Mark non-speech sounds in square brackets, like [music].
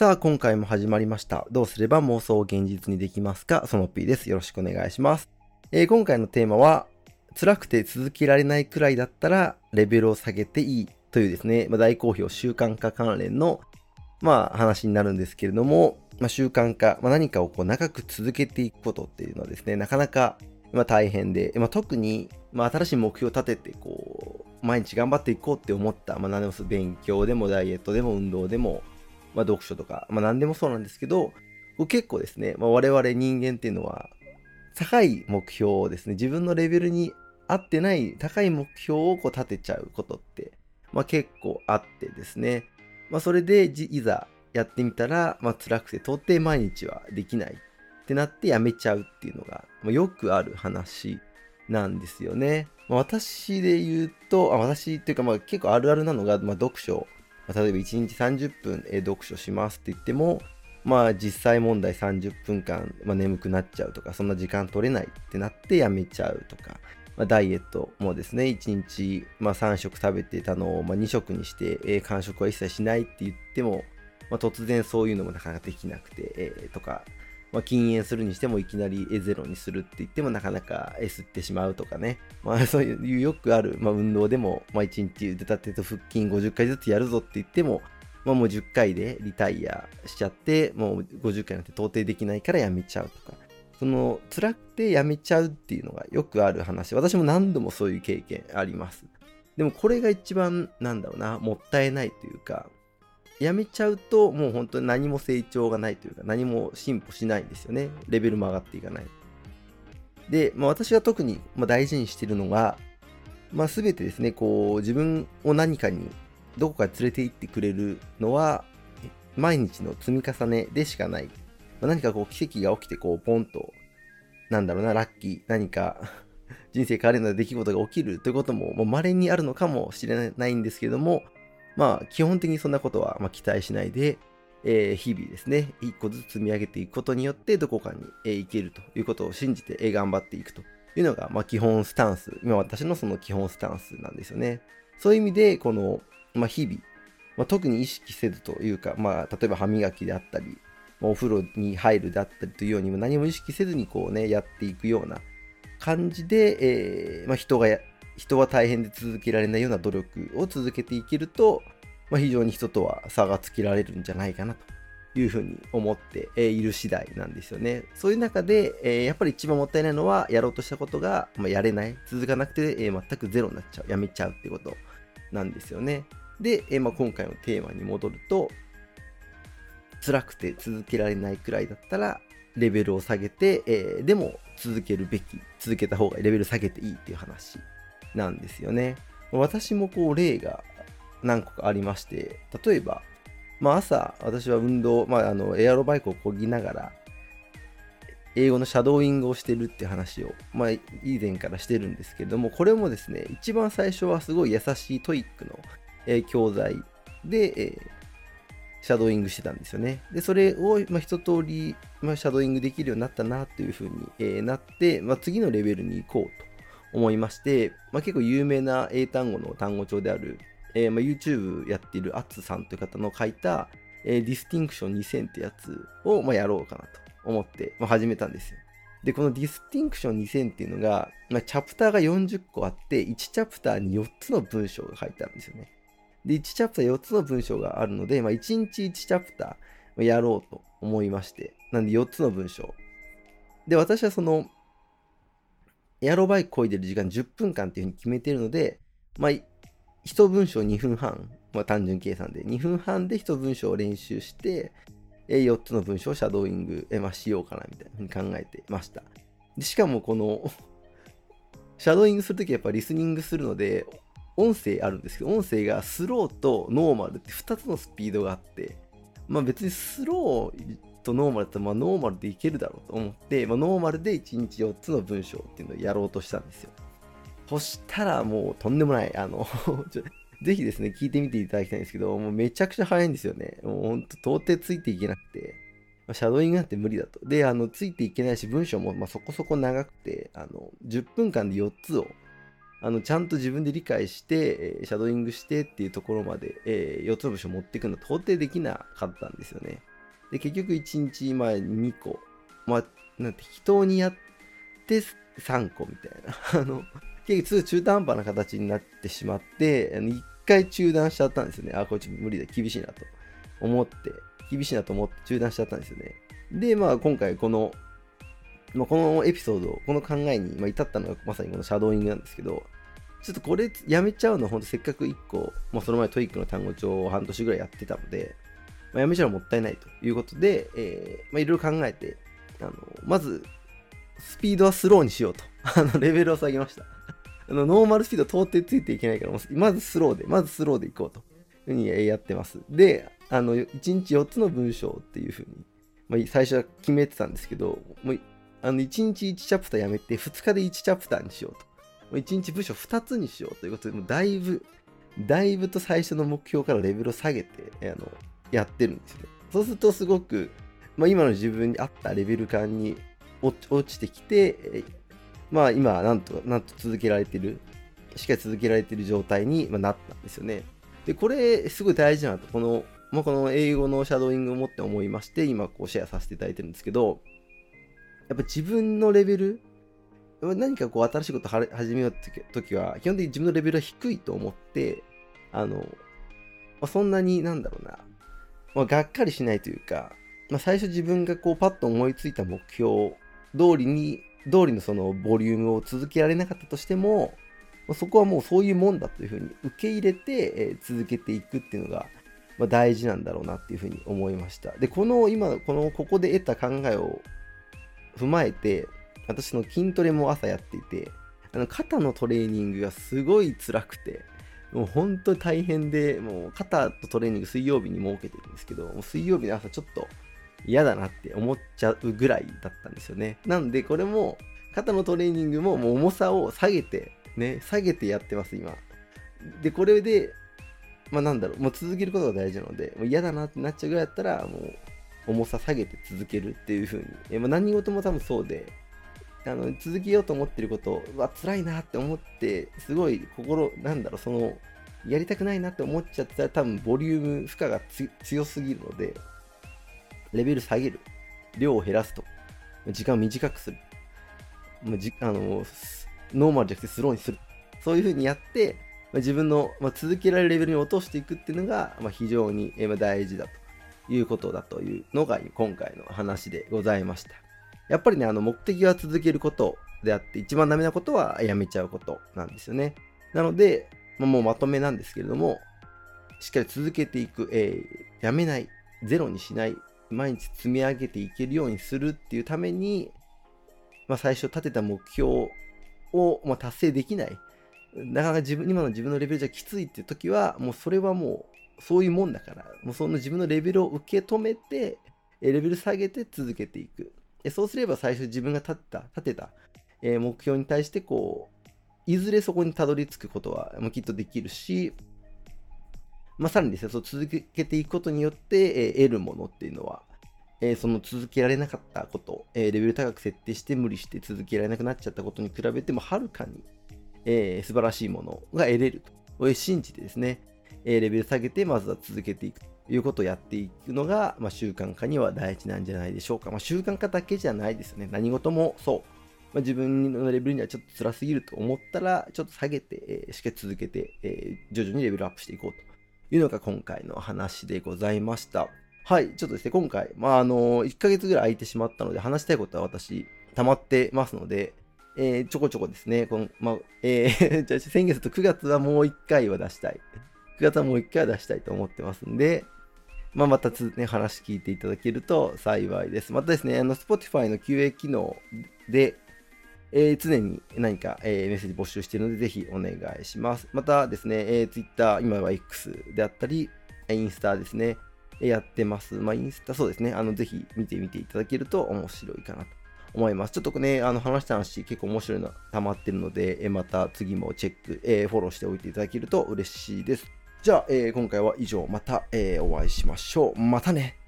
さあ、今回も始まりました。どうすれば妄想を現実にできますか？その P です。よろしくお願いします。えー今回のテーマは、辛くて続けられないくらいだったら、レベルを下げていいというですね、まあ、大好評習慣化関連の、まあ、話になるんですけれども、まあ、習慣化、まあ、何かをこう長く続けていくことっていうのはですね、なかなか、まあ、大変で、まあ、特に、まあ、新しい目標を立てて、こう、毎日頑張っていこうって思った、まあ、何でも勉強でもダイエットでも運動でも、まあ、読書とか、まあ、何でもそうなんですけど、結構ですね、まあ、我々人間っていうのは、高い目標をですね、自分のレベルに合ってない高い目標をこう立てちゃうことって、まあ、結構あってですね、まあ、それでいざやってみたら、まあ、辛くて到底毎日はできないってなってやめちゃうっていうのが、まあ、よくある話なんですよね。まあ、私で言うと、あ私っていうかまあ結構あるあるなのが、まあ、読書、例えば1日30分え読書しますって言っても、まあ実際問題30分間、まあ、眠くなっちゃうとか、そんな時間取れないってなってやめちゃうとか、まあ、ダイエットもですね、1日、まあ、3食食べてたのを、まあ、2食にして、えー間食は一切しないって言っても、まあ、突然そういうのもなかなかできなくて、えーとか、まあ、禁煙するにしてもいきなりえゼロにするって言ってもなかなかえ吸ってしまうとかね。まあ [laughs] そういうよくある、まあ、運動でも、まあ、1日腕立てと腹筋50回ずつやるぞって言っても、まあもう10回でリタイアしちゃって、もう50回なんて到底できないからやめちゃうとか。その辛くてやめちゃうっていうのがよくある話。私も何度もそういう経験あります。でもこれが一番なんだろうな、もったいないというか、やめちゃうともう本当に何も成長がないというか何も進歩しないんですよね。レベルも上がっていかない。で、まあ、私が特に大事にしてるのが、まあ、全てですね、こう自分を何かにどこかに連れて行ってくれるのは毎日の積み重ねでしかない。ま、何かこう奇跡が起きてこうポンと、なんだろうな、ラッキー、何か人生変わるような出来事が起きるということも、まあ、稀にあるのかもしれないんですけども、まあ、基本的にそんなことはまあ期待しないで、えー日々ですね、一個ずつ積み上げていくことによって、どこかに、えー行けるということを信じて、えー頑張っていくというのが、まあ、基本スタンス、今私のその基本スタンスなんですよね。そういう意味で、この、まあ、日々、まあ、特に意識せずというか、まあ、例えば歯磨きであったり、お風呂に入るであったりというようにも、何も意識せずにこうね、やっていくような感じで、えーまあ、人がや、人は大変で続けられないような努力を続けていけると、まあ、非常に人とは差がつけられるんじゃないかなというふうに思っている次第なんですよね。そういう中で、やっぱり一番もったいないのは、やろうとしたことが、ま、やれない、続かなくて、全くゼロになっちゃう、やめちゃうってことなんですよね。で、まあ、今回のテーマに戻ると、辛くて続けられないくらいだったら、レベルを下げて、でも続けるべき、続けた方がレベル下げていいっていう話なんですよね。私もこう例が何個かありまして、例えば、まあ、朝、私は運動、まあ、あのエアロバイクをこぎながら、英語のシャドーイングをしてるって話を、まあ、以前からしてるんですけれども、これもですね、一番最初はすごい優しい TOEIC の、えー教材で、えーシャドーイングしてたんですよね。で、それを、まあ、一通り、まあ、シャドーイングできるようになったなっていうふうに、えーなって、まあ、次のレベルに行こうと思いまして、まあ、結構有名な英単語の単語帳である、えーまあ、YouTube やっている ATSU さんという方の書いた、えー Distinction 2000ってやつを、まあ、やろうかなと思って、まあ、始めたんですよ。で、このディスティンクション2000っていうのが、まあ、チャプターが40個あって、1チャプターに4つの文章が書いてあるんですよね。で、1チャプター4つの文章があるので、まあ、1日1チャプターやろうと思いまして、なんで4つの文章。で、私はその、エアロバイク漕いでる時間10分間っていうふうに決めてるので、まあ、1文章2分半、まあ、単純計算で、2分半で1文章を練習して、4つの文章をシャドーイング、まあ、しようかなみたいなふうに考えてました。でしかもこの、[laughs] シャドーイングするときはやっぱリスニングするので、音声あるんですけど、音声がスローとノーマルって2つのスピードがあって、まあ別にスローとノーマルだったらまあノーマルでいけるだろうと思って、まあ、ノーマルで1日4つの文章っていうのをやろうとしたんですよ。そしたらもうとんでもない、あの [laughs] ぜひですね、聞いてみていただきたいんですけど、もうめちゃくちゃ早いんですよね。もうほんと到底ついていけなくて、シャドーイングなんて無理だと。で、あの、ついていけないし、文章もまあそこそこ長くて、あの、10分間で4つをあのちゃんと自分で理解して、えシャドーイングしてっていうところまで、え4つの文章を持っていくの到底できなかったんですよね。で、結局1日前2個。まあ、なんて適当にやって3個みたいな。[laughs] あの、結局中途半端な形になってしまって、あの1回中断しちゃったんですよね。あ、これち無理だ、厳しいなと思って、厳しいなと思って中断しちゃったんですよね。で、まあ今回この、まあ、このエピソード、この考えに、ま至ったのがまさにこのシャドーイングなんですけど、ちょっとこれやめちゃうの、ほんとせっかく1個、もうその前 TOEIC の単語帳を半年ぐらいやってたので、まあ、やめちゃうのもったいないということで、えー、まあ、いろいろ考えて、あの、まず、スピードはスローにしようと。[laughs] あの、レベルを下げました。[laughs] あの、ノーマルスピード到底ついていけないから、まずスローで、まずスローでいこうと。ふうにやってます。で、あの、1日4つの文章っていうふうに、まあ、最初は決めてたんですけど、もう、あの、1日1チャプターやめて、2日で1チャプターにしようと。もう1日部署2つにしようということで、もうだいぶ、だいぶと最初の目標からレベルを下げて、あの、やってるんですよね。そうするとすごく、まあ、今の自分に合ったレベル感に落ちてきて、まあ今なんと、なんと続けられてる、しっかり続けられてる状態になったんですよね。で、これすごい大事なと、この、まあ、この英語のシャドーイングを持って思いまして、今こうシェアさせていただいてるんですけど、やっぱ自分のレベル、何かこう新しいこと始めようときは、基本的に自分のレベルは低いと思って、あの、まあ、そんなになんだろうな、まあ、がっかりしないというか、まあ、最初自分がこうパッと思いついた目標通りに、通りのそのボリュームを続けられなかったとしても、そこはもうそういうもんだというふうに受け入れて、続けていくっていうのが、大事なんだろうなっていうふうに思いました。で、この今、このここで得た考えを踏まえて、私の筋トレも朝やっていて、あの肩のトレーニングがすごい辛くて、もう本当に大変で、もう肩とトレーニング水曜日に設けてるんですけど、もう水曜日の朝ちょっと嫌だなって思っちゃうぐらいだったんですよね。なんでこれも肩のトレーニングももう重さを下げて、ね、下げてやってます、今。で、これで、まあなんだろう、もう続けることが大事なので、もう嫌だなってなっちゃうぐらいだったら、もう重さ下げて続けるっていう風に、えまあ、何事も多分そうで、あの続けようと思ってることは辛いなって思って、すごい心、なんだろう、その、やりたくないなって思っちゃったら多分ボリューム、負荷が強すぎるので、レベル下げる。量を減らすと。時間を短くする。ま、じあのノーマルじゃなくてスローにする。そういう風にやって、ま、自分の、まあ、続けられるレベルに落としていくっていうのが、まあ、非常に、えー、大事だということだというのが今回の話でございました。やっぱりね、あの目的は続けることであって、一番ダメなことはやめちゃうことなんですよね。なので、ま、もうまとめなんですけれども、しっかり続けていく、えー、やめない、ゼロにしない、毎日積み上げていけるようにするっていうために、まあ、最初立てた目標を、まあ、達成できない。なかなか自分、今の自分のレベルじゃきついっていう時は、もうそれはもう、そういうもんだから、もうその自分のレベルを受け止めて、レベル下げて続けていく。そうすれば最初自分が立った、立てた、え目標に対してこう、いずれそこにたどり着くことは、まきっとできるし、まあ、さらにですね、そう続けていくことによって、え、得るものっていうのは、え、その続けられなかったこと、え、レベル高く設定して無理して続けられなくなっちゃったことに比べてもはるかに、えー、素晴らしいものが得れると。信じてですね、えレベル下げてまずは続けていくいうことをやっていくのが、まあ、習慣化には大事なんじゃないでしょうか。まあ、習慣化だけじゃないですね。何事もそう。まあ、自分のレベルにはちょっと辛すぎると思ったら、ちょっと下げて、えしっかり続けて、え徐々にレベルアップしていこうというのが今回の話でございました。はい、ちょっとですね、今回、まあ、あの、1ヶ月ぐらい空いてしまったので、話したいことは私、溜まってますので、えー、ちょこちょこですね、この、まあ、えー、[laughs] じゃあ先月と9月はもう1回は出したい。9月はもう1回は出したいと思ってますんで、まあ、またつ、ね、話聞いていただけると幸いです。またですね、あの、Spotify の QA 機能で、えー、常に何か、えー、メッセージ募集しているので、ぜひお願いします。またですね、えー、Twitter、今は X であったり、インスタですね、やってます。まあ、インスタ、そうですね、あの、ぜひ見てみていただけると面白いかなと思います。ちょっとね、あの、話した話、結構面白いの溜まってるので、えまた次もチェック、えフォローしておいていただけると嬉しいです。じゃあ、え今回は以上、また、えお会いしましょう。またね。